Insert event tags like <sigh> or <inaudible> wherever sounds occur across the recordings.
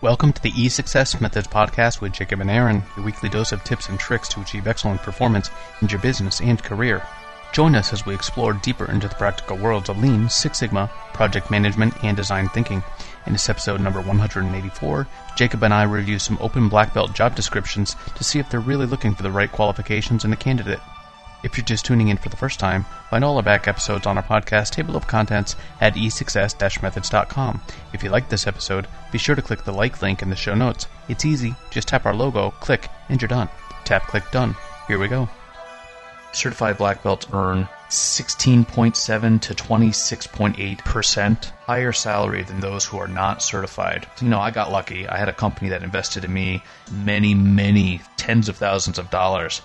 Welcome to the E-Success Methods Podcast with Jacob and Aaron, your weekly dose of tips and tricks to achieve excellent performance in your business and career. Join us as we explore deeper into the practical worlds of Lean, Six Sigma, project management, and design thinking. In this episode number 184, Jacob and I review some open black belt job descriptions to see if they're really looking for the right qualifications in a candidate. If you're just tuning in for the first time, find all our back episodes on our podcast table of contents at esuccess-methods.com. If you like this episode, be sure to click the like link in the show notes. It's easy. Just tap our logo, click, and you're done. Tap, click, done. Here we go. Certified black belts earn 16.7 to 26.8% higher salary than those who are not certified. You know, I got lucky. I had a company that invested in me many, many tens of thousands of dollars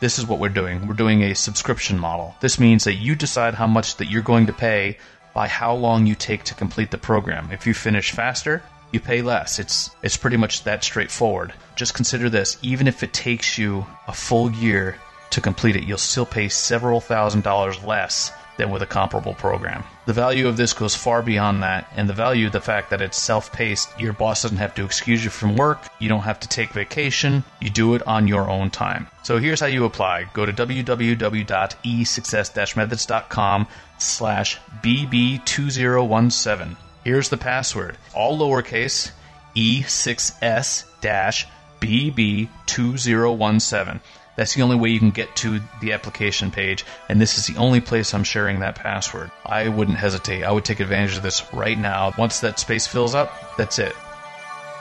this is what we're doing. We're doing a subscription model. This means that you decide how much that you're going to pay by how long you take to complete the program. If you finish faster, you pay less. It's it's pretty much that straightforward. Just consider this, even if it takes you a full year to complete it, you'll still pay several thousand dollars less than with a comparable program. The value of this goes far beyond that, and the value of the fact that it's self paced, your boss doesn't have to excuse you from work, you don't have to take vacation, you do it on your own time. So here's how you apply. Go to www.esuccess-methods.com slash bb2017. Here's the password, all lowercase, e6s-bb2017. That's the only way you can get to the application page, and this is the only place I'm sharing that password. I wouldn't hesitate. I would take advantage of this right now. Once that space fills up, that's it.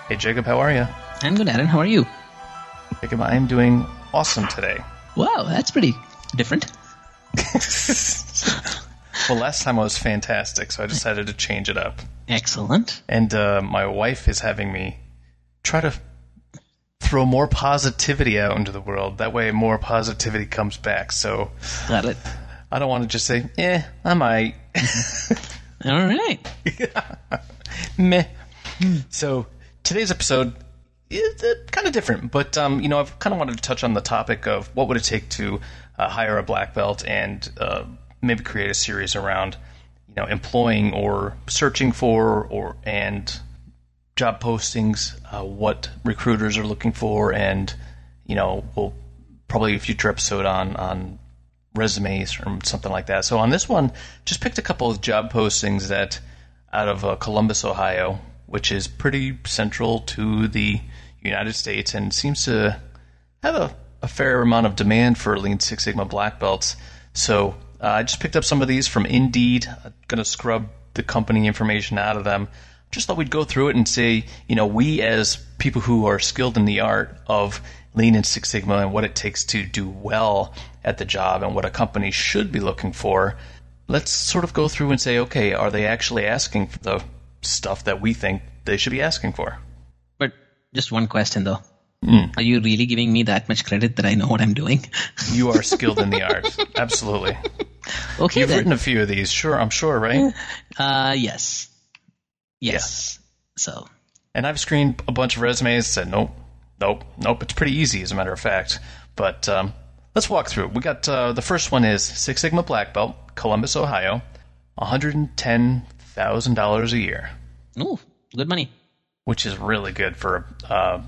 Hey, Jacob, how are you? I'm good, Aaron. How are you? Jacob, I am doing awesome today. Wow, that's pretty different. <laughs> well, last time I was fantastic, so I decided to change it up. Excellent. And uh, my wife is having me try to throw more positivity out into the world. That way, more positivity comes back. So, got it. I don't want to just say, "Eh, I might." <laughs> All right. <laughs> Meh. So today's episode is uh, kind of different, but um, you know, I've kind of wanted to touch on the topic of what would it take to uh, hire a black belt and uh, maybe create a series around you know employing or searching for or and job postings, uh, what recruiters are looking for, and you know, we'll probably a future episode on on resumes or something like that. So on this one, just picked a couple of job postings that out of uh, Columbus, Ohio, which is pretty central to the United States and seems to have a, a fair amount of demand for Lean Six Sigma black belts. So uh, I just picked up some of these from Indeed. I'm going to scrub the company information out of them just thought we'd go through it and say, you know, we as people who are skilled in the art of Lean and Six Sigma and what it takes to do well at the job and what a company should be looking for, let's sort of go through and say, okay, are they actually asking for the stuff that we think they should be asking for? But just one question though. Mm. Are you really giving me that much credit that I know what I'm doing? you are <laughs> skilled in the art. Absolutely. Okay. You've then. written a few of these, sure, I'm sure, right? Uh, yes. Yes. Yeah. So. And I've screened a bunch of resumes. Said nope, nope, nope. It's pretty easy, as a matter of fact. But um, let's walk through. We got uh, the first one is Six Sigma Black Belt, Columbus, Ohio, one hundred and ten thousand dollars a year. Ooh, good money. Which is really good for uh,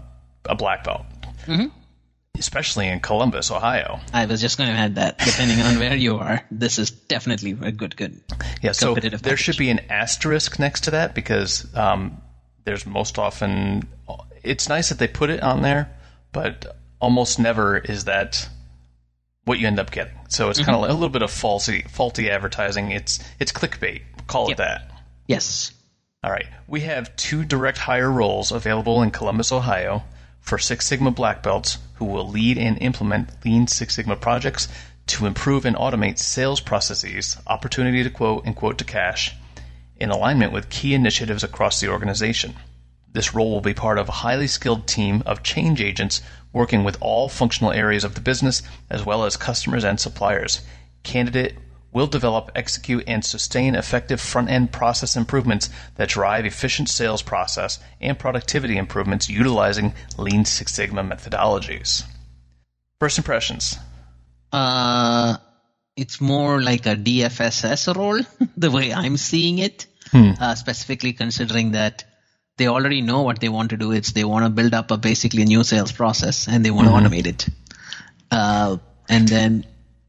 a black belt. Mm-hmm especially in Columbus, Ohio. I was just going to add that. Depending on where you are, this is definitely a good, good. Yeah, so there should be an asterisk next to that because um, there's most often. It's nice that they put it on there, but almost never is that what you end up getting. So it's mm-hmm. kind of like a little bit of faulty, faulty advertising. It's it's clickbait. Call yep. it that. Yes. All right. We have two direct hire roles available in Columbus, Ohio for Six Sigma black belts who will lead and implement Lean Six Sigma projects to improve and automate sales processes, opportunity to quote and quote to cash, in alignment with key initiatives across the organization. This role will be part of a highly skilled team of change agents working with all functional areas of the business as well as customers and suppliers. Candidate will develop, execute, and sustain effective front end process improvements that drive efficient sales process and productivity improvements utilizing Lean Six Sigma methodologies. First impressions? Uh, it's more like a DFSS role, <laughs> the way I'm seeing it, hmm. uh, specifically considering that they already know what they want to do. It's they want to build up a basically new sales process and they want mm-hmm. to automate it. Uh, and then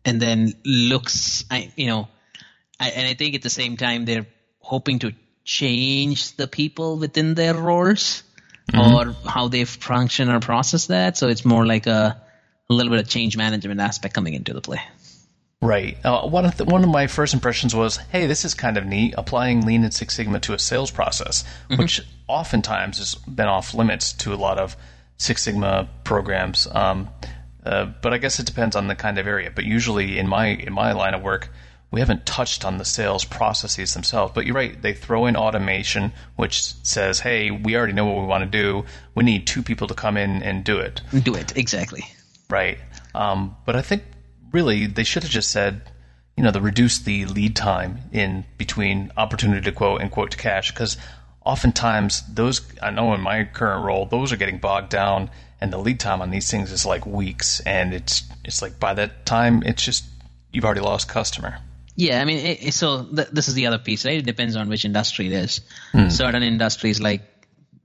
and then looks, I you know, I, and I think at the same time they're hoping to change the people within their roles mm-hmm. or how they function or process that. So it's more like a, a little bit of change management aspect coming into the play. Right. Uh, one of the, one of my first impressions was, hey, this is kind of neat. Applying Lean and Six Sigma to a sales process, mm-hmm. which oftentimes has been off limits to a lot of Six Sigma programs. Um, uh, but I guess it depends on the kind of area. But usually in my in my line of work, we haven't touched on the sales processes themselves. But you're right; they throw in automation, which says, "Hey, we already know what we want to do. We need two people to come in and do it." Do it exactly. Right. Um, but I think really they should have just said, you know, the reduce the lead time in between opportunity to quote and quote to cash because oftentimes those I know in my current role those are getting bogged down and the lead time on these things is like weeks and it's it's like by that time it's just you've already lost customer. Yeah, I mean, it, so th- this is the other piece, right? It depends on which industry it is. Hmm. Certain industries, like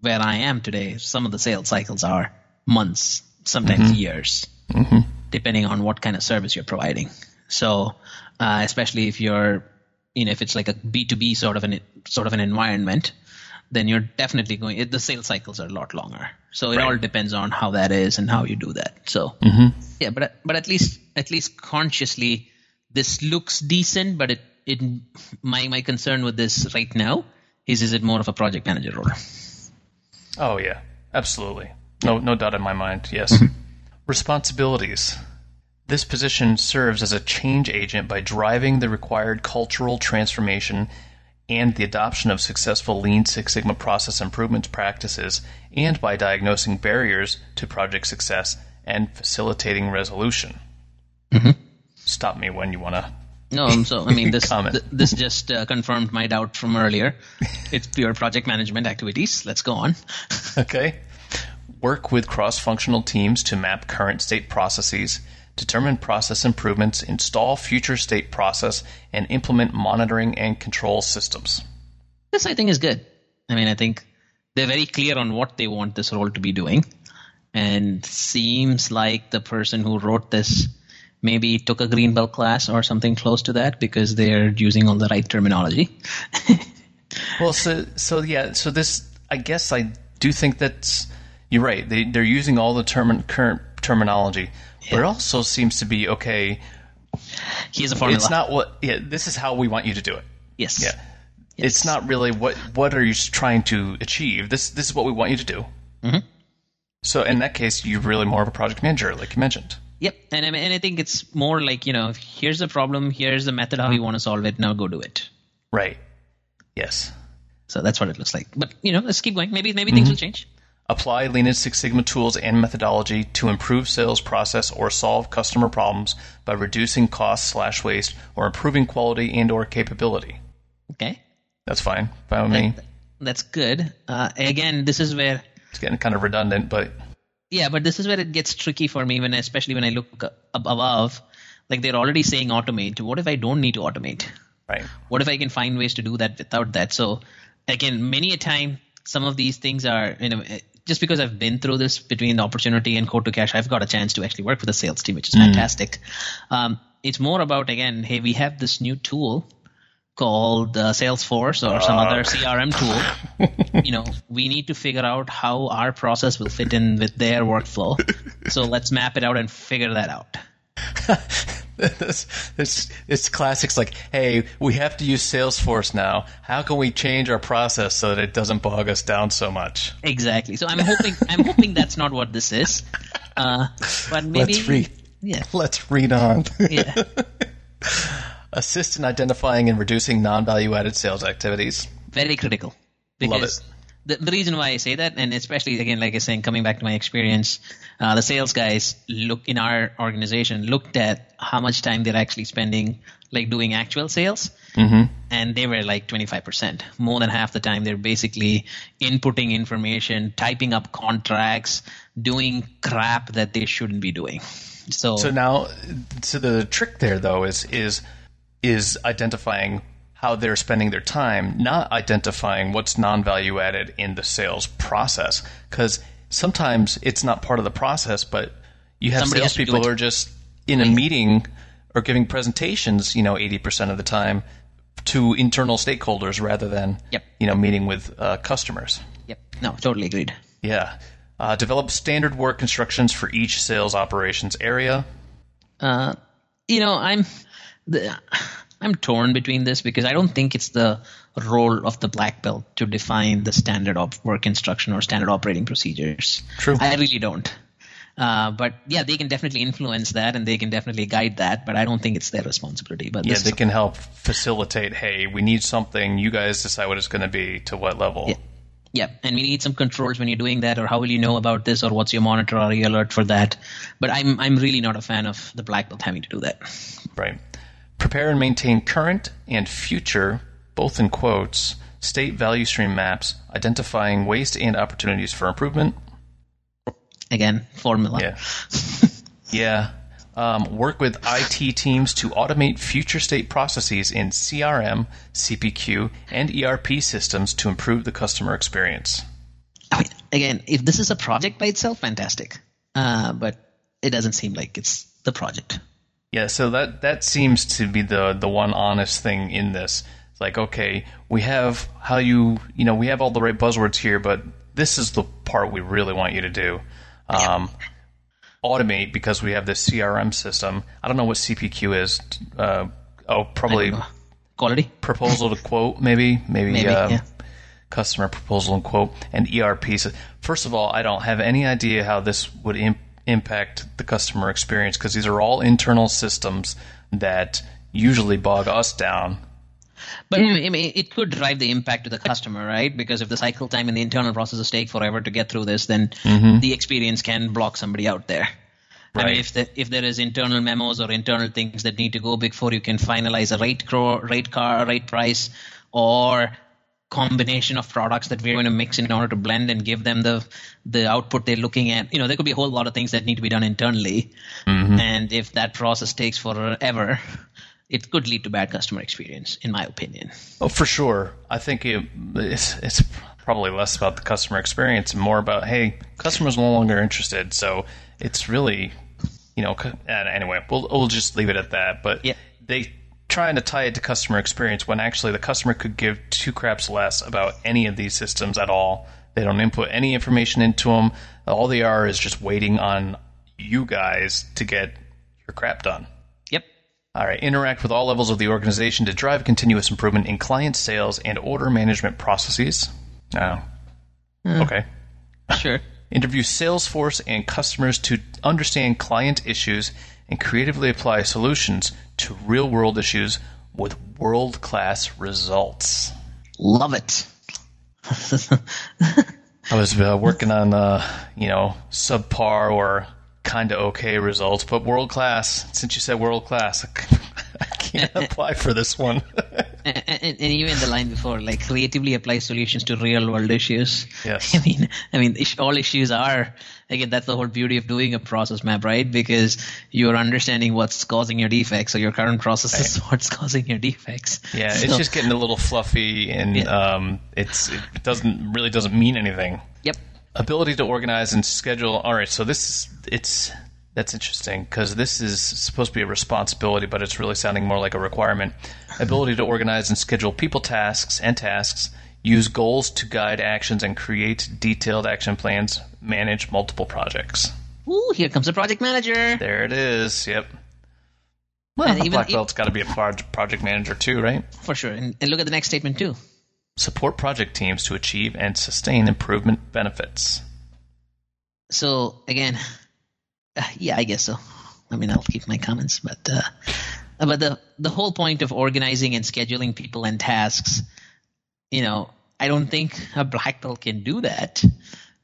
where I am today, some of the sales cycles are months, sometimes mm-hmm. years. Mm-hmm depending on what kind of service you're providing. So, uh, especially if you're, you know, if it's like a B2B sort of an sort of an environment, then you're definitely going. The sales cycles are a lot longer. So it right. all depends on how that is and how you do that. So mm-hmm. yeah, but but at least at least consciously, this looks decent. But it it my my concern with this right now is is it more of a project manager role? Oh yeah, absolutely. No no doubt in my mind. Yes. Mm-hmm. Responsibilities. This position serves as a change agent by driving the required cultural transformation and the adoption of successful Lean Six Sigma process improvement practices, and by diagnosing barriers to project success and facilitating resolution. Mm-hmm. Stop me when you want to. No, so I mean this. th- this just uh, confirmed my doubt from earlier. It's pure project management activities. Let's go on. okay work with cross functional teams to map current state processes, determine process improvements, install future state process, and implement monitoring and control systems. This, I think, is good. I mean, I think they're very clear on what they want this role to be doing. And seems like the person who wrote this maybe took a green belt class or something close to that because they're using all the right terminology. <laughs> well, so so yeah, so this I guess I do think that's you're right. They they're using all the term, current terminology, yeah. but it also seems to be okay. Here's a formula. It's not what. Yeah, this is how we want you to do it. Yes. Yeah. Yes. It's not really what what are you trying to achieve. This this is what we want you to do. Mm-hmm. So in that case, you're really more of a project manager, like you mentioned. Yep, and I mean, and I think it's more like you know, here's the problem, here's the method how you want to solve it. Now go do it. Right. Yes. So that's what it looks like. But you know, let's keep going. Maybe maybe mm-hmm. things will change. Apply Lean and Six Sigma tools and methodology to improve sales process or solve customer problems by reducing cost slash waste or improving quality and or capability. Okay. That's fine. Fine with me. That's good. Uh, again, this is where it's getting kind of redundant, but yeah, but this is where it gets tricky for me when, especially when I look above. Like they're already saying automate. What if I don't need to automate? Right. What if I can find ways to do that without that? So again, many a time, some of these things are you know just because I've been through this between the opportunity and quote to cash, I've got a chance to actually work with a sales team, which is mm. fantastic. Um, it's more about again, hey, we have this new tool called uh, Salesforce or some other CRM tool. you know, we need to figure out how our process will fit in with their workflow. so let's map it out and figure that out. <laughs> <laughs> this, this, it's classics like, hey, we have to use Salesforce now. How can we change our process so that it doesn't bog us down so much? Exactly. So I'm hoping I'm hoping that's not what this is. Uh, but maybe let's read. Yeah. Let's read on. yeah. <laughs> Assist in identifying and reducing non-value added sales activities. Very critical. Because Love it the, the reason why I say that, and especially again, like I was saying, coming back to my experience, uh, the sales guys look in our organization looked at how much time they're actually spending like doing actual sales, mm-hmm. and they were like 25%. More than half the time, they're basically inputting information, typing up contracts, doing crap that they shouldn't be doing. So, so now, so the trick there though is is is identifying how they're spending their time, not identifying what's non-value added in the sales process. Because sometimes it's not part of the process, but you have Somebody has to do salespeople who are just in a meeting or giving presentations, you know, 80% of the time to internal stakeholders rather than, Yep. you know, meeting with uh, customers. Yep. No, totally agreed. Yeah. Uh, develop standard work instructions for each sales operations area. Uh, you know, I'm the, I'm torn between this because I don't think it's the role of the black belt to define the standard of work instruction or standard operating procedures. True. I really don't. Uh, but yeah, they can definitely influence that and they can definitely guide that, but I don't think it's their responsibility. But Yeah, they can help facilitate. Hey, we need something. You guys decide what it's going to be to what level. Yeah. Yeah, and we need some controls when you're doing that, or how will you know about this, or what's your monitor or your alert for that? But I'm I'm really not a fan of the black belt having to do that. Right. Prepare and maintain current and future, both in quotes, state value stream maps, identifying waste and opportunities for improvement. Again, formula. Yeah. <laughs> yeah. Um, work with IT teams to automate future state processes in CRM, CPQ, and ERP systems to improve the customer experience. I mean, again, if this is a project by itself, fantastic. Uh, but it doesn't seem like it's the project. Yeah, so that that seems to be the the one honest thing in this. It's like, okay, we have how you you know we have all the right buzzwords here, but this is the part we really want you to do. Um, automate because we have this CRM system. I don't know what CPQ is. Uh, oh, probably Quality? proposal to quote, maybe, maybe, Maybe, uh, yeah. customer proposal and quote, and ERP. So first of all, I don't have any idea how this would Im- impact the customer experience because these are all internal systems that usually bog us down. But I mean, it could drive the impact to the customer, right? Because if the cycle time and the internal processes take forever to get through this, then mm-hmm. the experience can block somebody out there. I Right. mean, if the, if there is internal memos or internal things that need to go before you can finalize a rate cro- rate car rate price or combination of products that we're going to mix in order to blend and give them the the output they're looking at. You know, there could be a whole lot of things that need to be done internally, mm-hmm. and if that process takes forever, it could lead to bad customer experience, in my opinion. Oh, for sure. I think it, it's it's probably less about the customer experience and more about hey, customers no longer interested. So it's really, you know, anyway, we'll we'll just leave it at that. But Yeah. they trying to tie it to customer experience when actually the customer could give two craps less about any of these systems at all. They don't input any information into them. All they are is just waiting on you guys to get your crap done. Yep. All right. Interact with all levels of the organization to drive continuous improvement in client sales and order management processes. Oh. Okay. Sure. <laughs> Interview Salesforce and customers to understand client issues and creatively apply solutions to real world issues with world class results. Love it. <laughs> I was uh, working on, uh, you know, subpar or kind of okay results, but world class. Since you said world class, <laughs> I can't <laughs> apply for this one. And, and, and even the line before, like creatively apply solutions to real world issues. Yes. <laughs> I mean, I mean, all issues are again. That's the whole beauty of doing a process map, right? Because you're understanding what's causing your defects. So your current process is what's causing your defects. Yeah, it's just getting a little fluffy, and Yeah. um, it's it doesn't really doesn't mean anything. Yep. Ability to organize and schedule. All right, so this it's that's interesting because this is supposed to be a responsibility, but it's really sounding more like a requirement. Ability to organize and schedule people tasks and tasks. Use goals to guide actions and create detailed action plans. Manage multiple projects. Ooh, here comes the project manager. There it is. Yep. Well, And a even- black belt's got to be a proj- project manager too, right? For sure. And, and look at the next statement too. support project teams to achieve and sustain improvement benefits. So again, uh, yeah, I guess so. I mean, I'll keep my comments, but uh, but the the whole point of organizing and scheduling people and tasks, you know, I don't think a black belt can do that.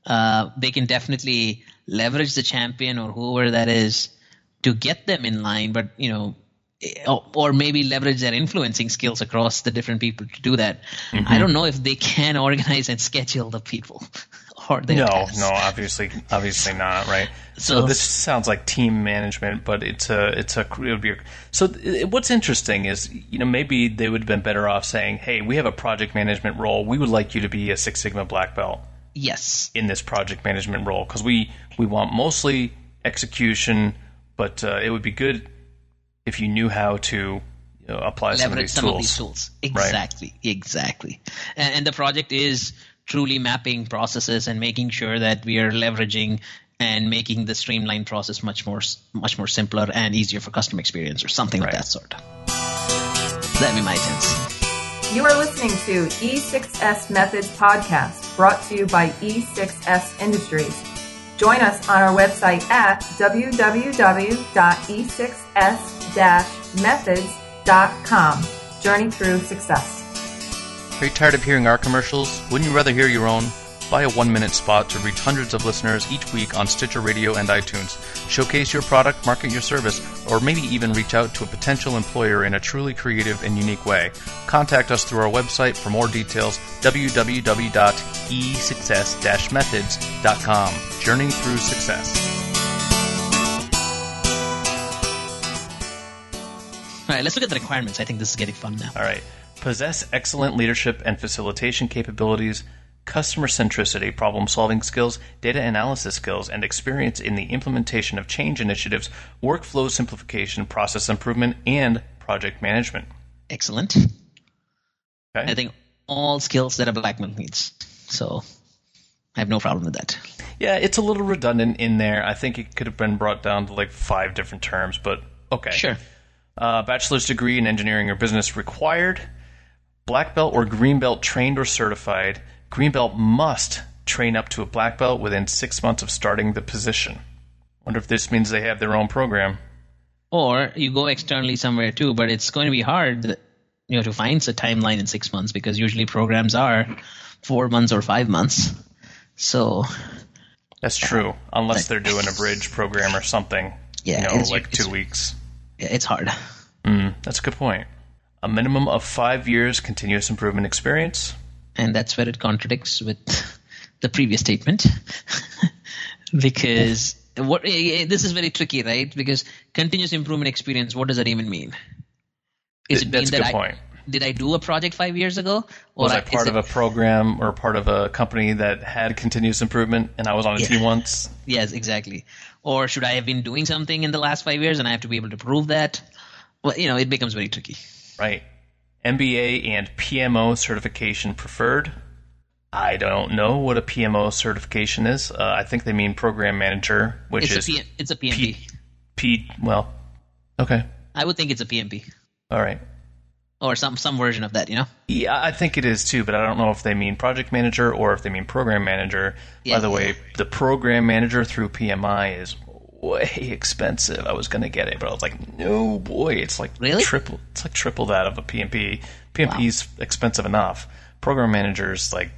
Uh, they can definitely leverage the champion or whoever that is to get them in line, but you know. Or, or maybe leverage their influencing skills across the different people to do that. I don't know if they can <laughs> organize and schedule the people no, no, obviously, obviously not, right? So- So, this sounds like team management, but it's a, it's a, it would be. A, so th- what's interesting is, you know, maybe they would have been better off saying, "Hey, we have a project management role. We would like you to be a Six Sigma black belt Yes. in this project management role because we we want mostly execution, but uh, it would be good if you knew how to you know, apply some of these some tools." of these tools. Exactly, exactly. And, and the project is truly mapping processes and making sure that we are leveraging and making the streamlined process much more much more simpler and easier for customer experience or something Right. of that sort. That'd be my sense. You are listening to E6S Methods Podcast, brought to you by E6S Industries. Join us on our website at www.e6s-methods.com. Journey through success. Are you tired of hearing our commercials? Wouldn't you rather hear your own? Buy a one minute spot to reach hundreds of listeners each week on Stitcher Radio and iTunes. Showcase your product, market your service, or maybe even reach out to a potential employer in a truly creative and unique way. Contact us through our website for more details www.esuccess-methods.com. Journey through success. All right, let's look at the requirements. I think this is getting fun now. All right. Possess excellent leadership and facilitation capabilities, customer centricity, problem solving skills, data analysis skills, and experience in the implementation of change initiatives, workflow simplification, process improvement, and project management. Excellent. Okay. I think all skills that a black belt needs. So I have no problem with that. yeah, it's a little redundant in there. I think it could have been brought down to like five different terms, but okay. Sure. Uh, bachelor's degree in engineering or business required. Black belt or green belt trained or certified. Green belt must train up to a black belt within six months of starting the position. Wonder if this means they have their own program. Or you go externally somewhere too, but it's going to be hard, you know, to find a timeline in six months because usually programs are four months or five months. So That's true, unless they're doing a bridge <laughs> program or something. Yeah, you know, like two weeks. yeah, it's hard. Mm, that's a good point. A minimum of five years continuous improvement experience. And that's where it contradicts with <laughs> the previous statement. <laughs> because what eh, eh, this is very tricky, right? Because continuous improvement experience, what does that even mean? Is it that's mean a that I, point. Did I do a project five years ago? Or Was I, I part of it- a program or part of a company that had continuous improvement and I was on a Yeah. team once? <laughs> Yes, exactly. Or should I have been doing something in the last five years and I have to be able to prove that? Well, you know, it becomes very tricky. Right. MBA and PMO certification preferred. I don't know what a PMO certification is. Uh, I think they mean program manager, which It's is P- it's a PMP. P. Well, okay, I would think it's a PMP all right. or some some version of that. You know. Yeah, I think it is too, but I don't know if they mean project manager or if they mean program manager. Yeah. By the way, the program manager through PMI is way <laughs> expensive. I was going to get it, but I was like, no, boy, it's like Really? triple. It's like triple that of a PMP. PMP's expensive enough. Program managers like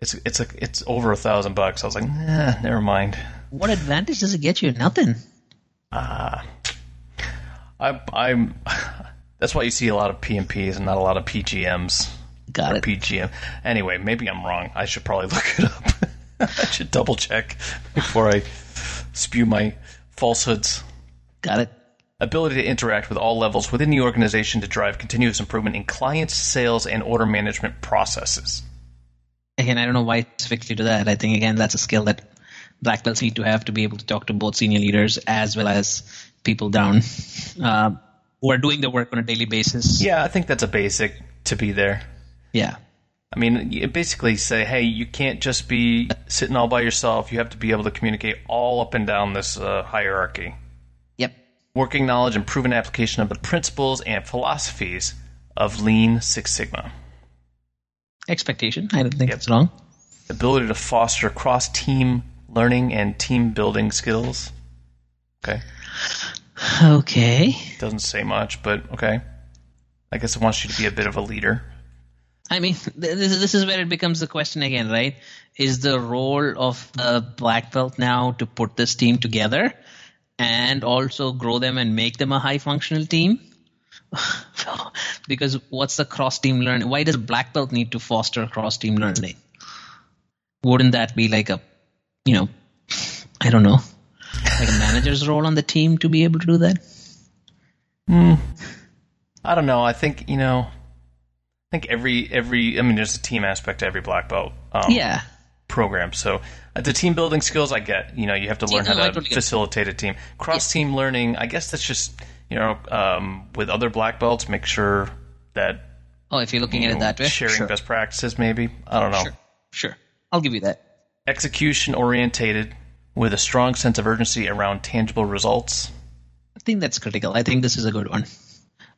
it's it's a it's over a thousand bucks. I was like, nah, never mind. What advantage does it get you? Nothing. I, I'm. <laughs> That's why you see a lot of PMPs and not a lot of PGMs. Got it. PGM. Anyway, maybe I'm wrong. I should probably <laughs> look it up. I should double check before I spew my falsehoods. Got it. Ability to interact with all levels within the organization to drive continuous improvement in clients, sales, and order management processes. Again, I don't know why it's specifically to that. I think again that's a skill that black belts need to have to be able to talk to both senior leaders as well as people down uh, who are doing the work on a daily basis. Yeah, I think that's a basic to be there. Yeah. I mean, you basically say, hey, you can't just be sitting all by yourself. You have to be able to communicate all up and down this uh, hierarchy. Yep. Working knowledge and proven application of the principles and philosophies of Lean Six Sigma. Expectation. I don't think that's wrong. Ability to foster cross team learning and team building skills. Okay. Okay. Doesn't say much, but okay. I guess it wants you to be a bit of a leader. I mean, this, this is where it becomes the question again, right? Is the role of the black belt now to put this team together and also grow them and make them a high functional team? <laughs> because what's the cross team learning? Why does black belt need to foster cross team learning? wouldn't that be like a, you know, I don't know, like a manager's role on the team to be able to do that? Hmm. I don't know. I think you know. I think every every. I mean, there's a team aspect to every black belt. Um, Yeah. program. So uh, the team building skills, I get. You know, you have to learn how to facilitate a team. Cross team learning, I guess that's just you know um, with other black belts, make sure that Oh, if you're looking at it that way, sharing sure. best practices. Maybe I don't know. Sure, sure. I'll give you that. Execution orientated with a strong sense of urgency around tangible results. I think that's critical. I think this is a good one.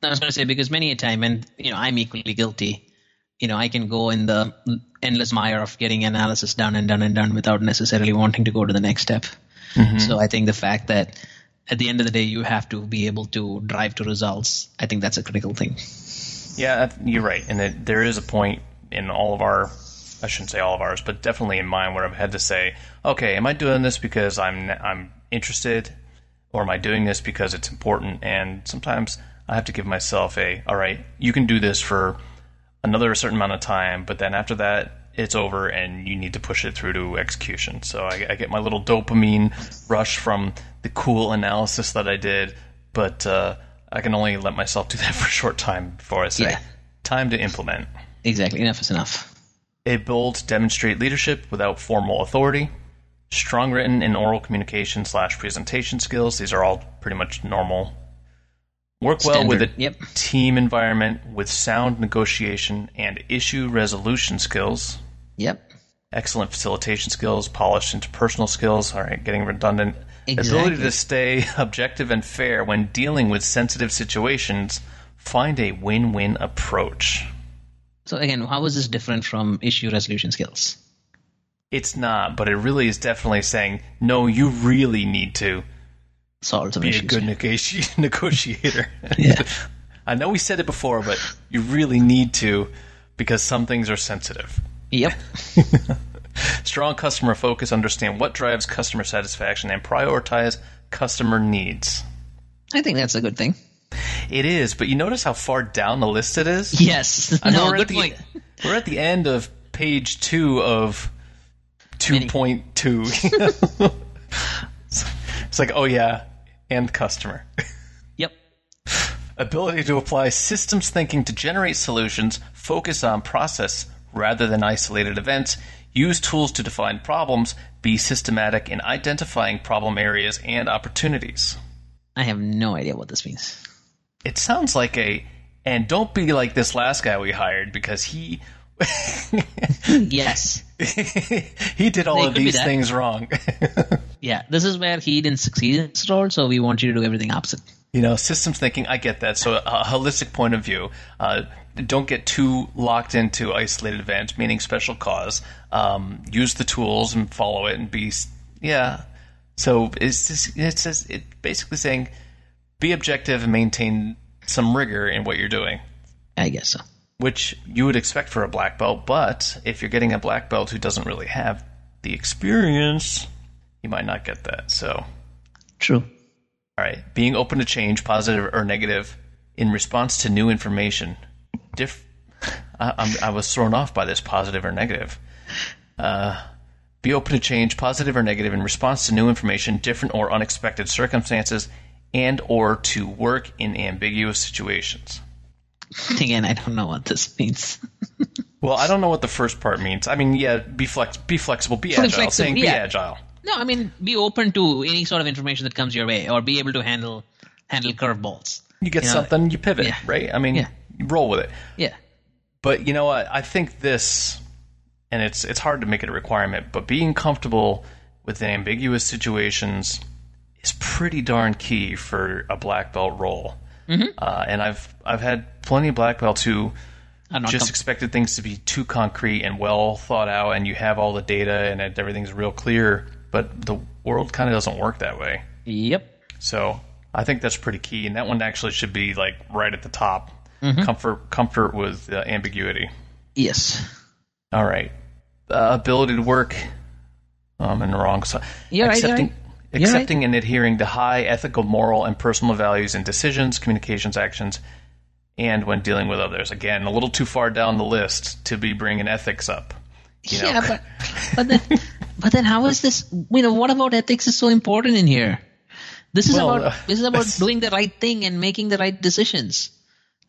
I was going to say because many a time, and you know, I'm equally guilty. You know, I can go in the endless mire of getting analysis done and done and done without necessarily wanting to go to the next step. Mm-hmm. So I think the fact that at the end of the day you have to be able to drive to results, I think that's a critical thing. Yeah, you're right. And it, there is a point in all of our, I shouldn't say all of ours, but definitely in mine where I've had to say, okay, am I doing this because I'm I'm interested, or am I doing this because it's important? And sometimes I have to give myself a, all right, you can do this for another certain amount of time, but then after that, it's over and you need to push it through to execution. So I, I get my little dopamine rush from the cool analysis that I did, but uh, I can only let myself do <laughs> that for a short time before I say, Yeah. time to implement. Exactly. Enough is enough. A to demonstrate leadership without formal authority. Strong written and oral communication slash presentation skills. These are all pretty much normal. Work well with a yep. team environment with sound negotiation and issue resolution skills. Yep. Excellent facilitation skills, polished interpersonal skills. All right, getting redundant. Exactly. Ability to stay <laughs> objective and fair when dealing with sensitive situations. Find a win win approach. So again, how is this different from issue resolution skills? It's not, but it really is definitely saying, no, you really need to Solve some be a good negoti- <laughs> negotiator. <laughs> Yeah. <laughs> I know we said it before, but you really need to because some things are sensitive. Yep. Strong customer focus, understand what drives customer satisfaction, and prioritize customer needs. I think that's a good thing. It is, but you notice how far down the list it is? Yes. I know no, we're, good at the, point. we're at the end of page two of 2.2. it's like, oh yeah, and customer. Yep. Ability to apply systems thinking to generate solutions, focus on process rather than isolated events, use tools to define problems, be systematic in identifying problem areas and opportunities. I have no idea what this means. It sounds like a, and don't be like this last guy we hired because he. <laughs> yes. <laughs> he did all It of these things wrong. <laughs> Yeah. This is where he didn't succeed in his role, so we want you to do everything opposite. You know, systems thinking, I get that. So, a holistic point of view. Uh, don't get too locked into isolated events, meaning special cause. Um, use the tools and follow it and be, yeah. So, it's just, it's just, it basically saying be objective and maintain some rigor in what you're doing, I guess so. Which you would expect for a black belt. But if you're getting a black belt who doesn't really have the experience, you might not get that. So, True. All right. Being open to change, positive or negative, in response to new information. Diff- I, I'm, I was thrown off by this positive or negative. Uh, be open to change, positive or negative, in response to new information, different or unexpected circumstances, and or to work in ambiguous situations. <laughs> Again, I don't know what this means. <laughs> Well, I don't know what the first part means. I mean, yeah, be flex, be flexible, be agile. flexible, saying be agile. no, I mean, be open to any sort of information that comes your way, or be able to handle handle curveballs. You get You know, something, you pivot, yeah. right? I mean, Yeah. roll with it. Yeah. But you know what? I think this, and it's it's hard to make it a requirement, but being comfortable with ambiguous situations is pretty darn key for a black belt role. Mm-hmm. Uh, and I've I've had plenty of black belts who just com- expected things to be too concrete and well thought out, and you have all the data and everything's real clear. But the world kind of doesn't work that way. Yep. So I think that's pretty key, and that one actually should be like right at the top. Mm-hmm. Comfort comfort with uh, ambiguity. Yes. All right. Uh, ability to work. In the wrong side. You're right, you're accepting, right. And adhering to high ethical, moral, and personal values in decisions, communications, actions, and when dealing with others. Again, a little too far down the list to be bringing ethics up. You know? Yeah, but but then <laughs> but then how is this? You know, what about ethics is so important in here? This is Well, about uh, this is about doing the right thing and making the right decisions.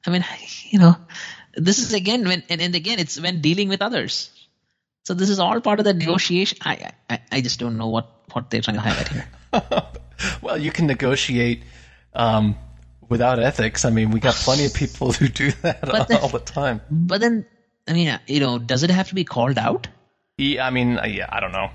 I mean, <laughs> you know, this is again when and, and again it's when dealing with others. So this is all part of the negotiation. I I, I just don't know what what they're trying to highlight here. <laughs> well, you can negotiate um, without ethics. I mean, we got plenty of people who do that <laughs> all the time. But then, I mean, you know, does it have to be called out? Yeah, I mean, uh, yeah, I don't know.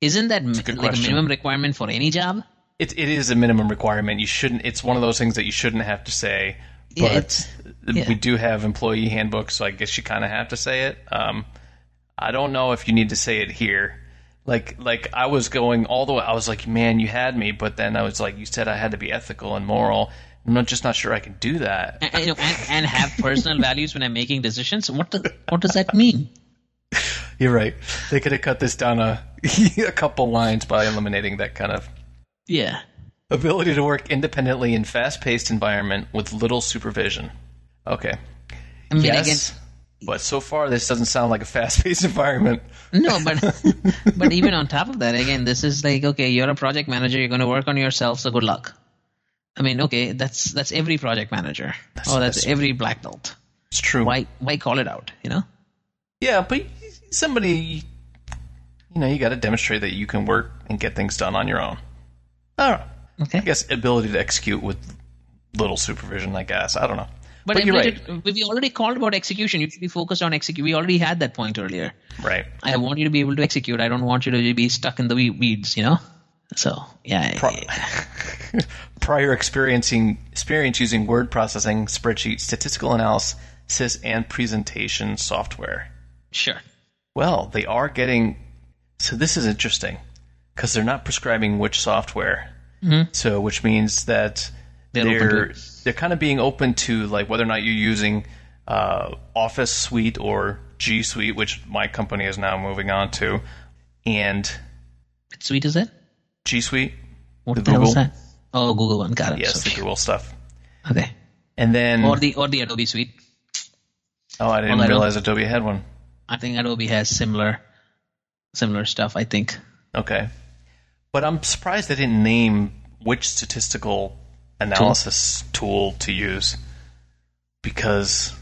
Isn't that like a minimum requirement for any job? It, it is a minimum requirement. You shouldn't. It's one of those things that you shouldn't have to say. But it's- yeah. we do have employee handbooks, so I guess you kind of have to say it. Um, I don't know if you need to say it here. Like, like I was going all the way. I was like, man, you had me. But then I was like, you said I had to be ethical and moral. I'm not just not sure I can do that. and, and, and, have personal <laughs> values when I'm making decisions. What does what does that mean? <laughs> You're right. They could have cut this down a <laughs> a couple lines by eliminating that kind of Yeah, ability to work independently in fast-paced environment with little supervision. Okay. I mean, yes. But so far, this doesn't sound like a fast-paced <laughs> environment. no, but <laughs> but even on top of that, again, this is like okay, you're a project manager, you're going to work on yourself, so good luck. I mean, okay, that's that's every project manager. oh, that's, that's- every black belt. It's true. Why why call it out? You know? Yeah, but somebody, you know, you got to demonstrate that you can work and get things done on your own. I don't know. Okay. I guess ability to execute with little supervision. I guess I don't know. But, But, you're right. we- we already called about execution. You should be focused on execute. We already had that point earlier. Right. I want you to be able to execute. I don't want you to be stuck in the weeds. You know. So yeah, Pro- <laughs> Prior experiencing experience using word processing, spreadsheet, statistical analysis, and presentation software. sure. Well, they are getting. So this is interesting because they're not prescribing which software. Mm-hmm. So, which means that They're they're kind of being open to like whether or not you're using uh, Office Suite or G Suite, which my company is now moving on to, and What suite is it? G Suite. What The the, Google? that? Oh, Google one. Got it. Yes, the Google stuff. Okay. And then Or the or the Adobe suite. oh, I didn't Well, I don't- realize Adobe had one. I think Adobe has similar similar stuff. I think. Okay. But I'm surprised they didn't name which statistical analysis tool, to use because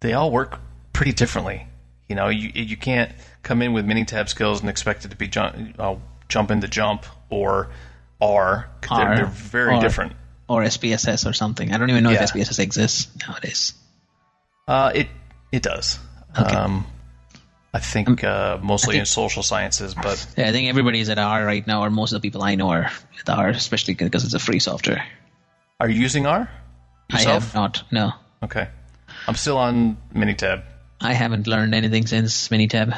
they all work pretty differently. You know, you you can't come in with Minitab skills and expect it to be jump, uh, jump into JMP or R. They're, R, they're very or- different. Or SPSS or something. I don't even know Yeah. if SPSS exists nowadays. Uh, it it does. Okay. Um, I think uh, mostly think- in social sciences, but Yeah, I think everybody's at R right now, or most of the people I know are at R, especially because it's a free software. Are you using R? I Yourself? have not. No, Okay. I'm still on Minitab. I haven't learned anything since Minitab.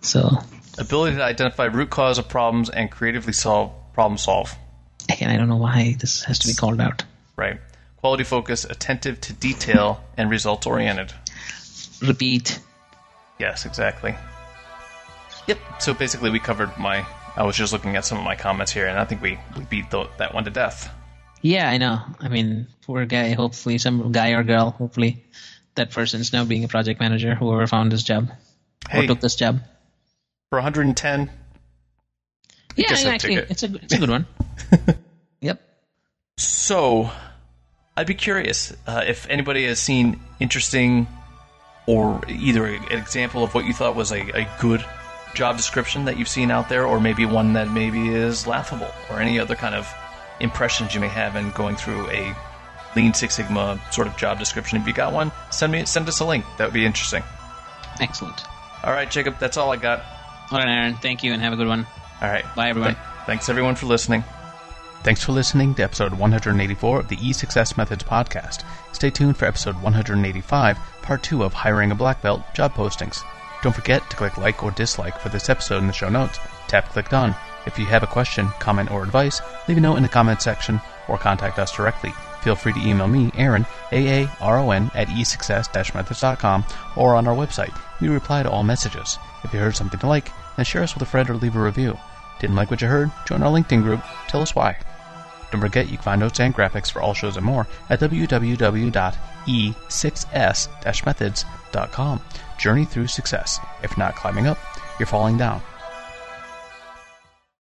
So Ability to identify root cause of problems and creatively solve problem solve. again, I don't know why this has to be called out. Right. Quality focus, attentive to detail, and results oriented. Repeat. Yes, exactly. Yep. So basically, we covered my. I was just looking at some of my comments here, and I think we, we beat tho- that one to death. Yeah, I know. I mean, poor guy. Hopefully, some guy or girl. Hopefully, that person's now being a project manager. Whoever found this job Hey, or took this job. for 110, Yeah, I'd actually, it. it's a it's a good one. <laughs> yep. So, I'd be curious uh, if anybody has seen interesting or either an example of what you thought was a, a good job description that you've seen out there, or maybe one that maybe is laughable, or any other kind of impressions you may have in going through a Lean Six Sigma sort of job description. If you got one, send me send us a link. That would be interesting. Excellent. All right, Jacob, that's all I got. All right, Aaron. Thank you, and have a good one. All right, Bye, everyone. Th- thanks everyone for listening. Thanks for listening to episode 184 of the eSuccess Methods podcast. Stay tuned for episode 185, part 2 of Hiring a Black Belt Job Postings. Don't forget to click like or dislike for this episode in the show notes. Tap click done. If you have a question, comment, or advice, leave a note in the comment section or contact us directly. Feel free to email me, Aaron, A-A-R-O-N, at esuccess-methods.com or on our website. We reply to all messages. If you heard something to like, then share us with a friend or leave a review. Didn't like what you heard? Join our LinkedIn group. Tell us why. Don't forget you can find notes and graphics for all shows and more at www.e6s-methods.com. Journey through success. If not climbing up, you're falling down.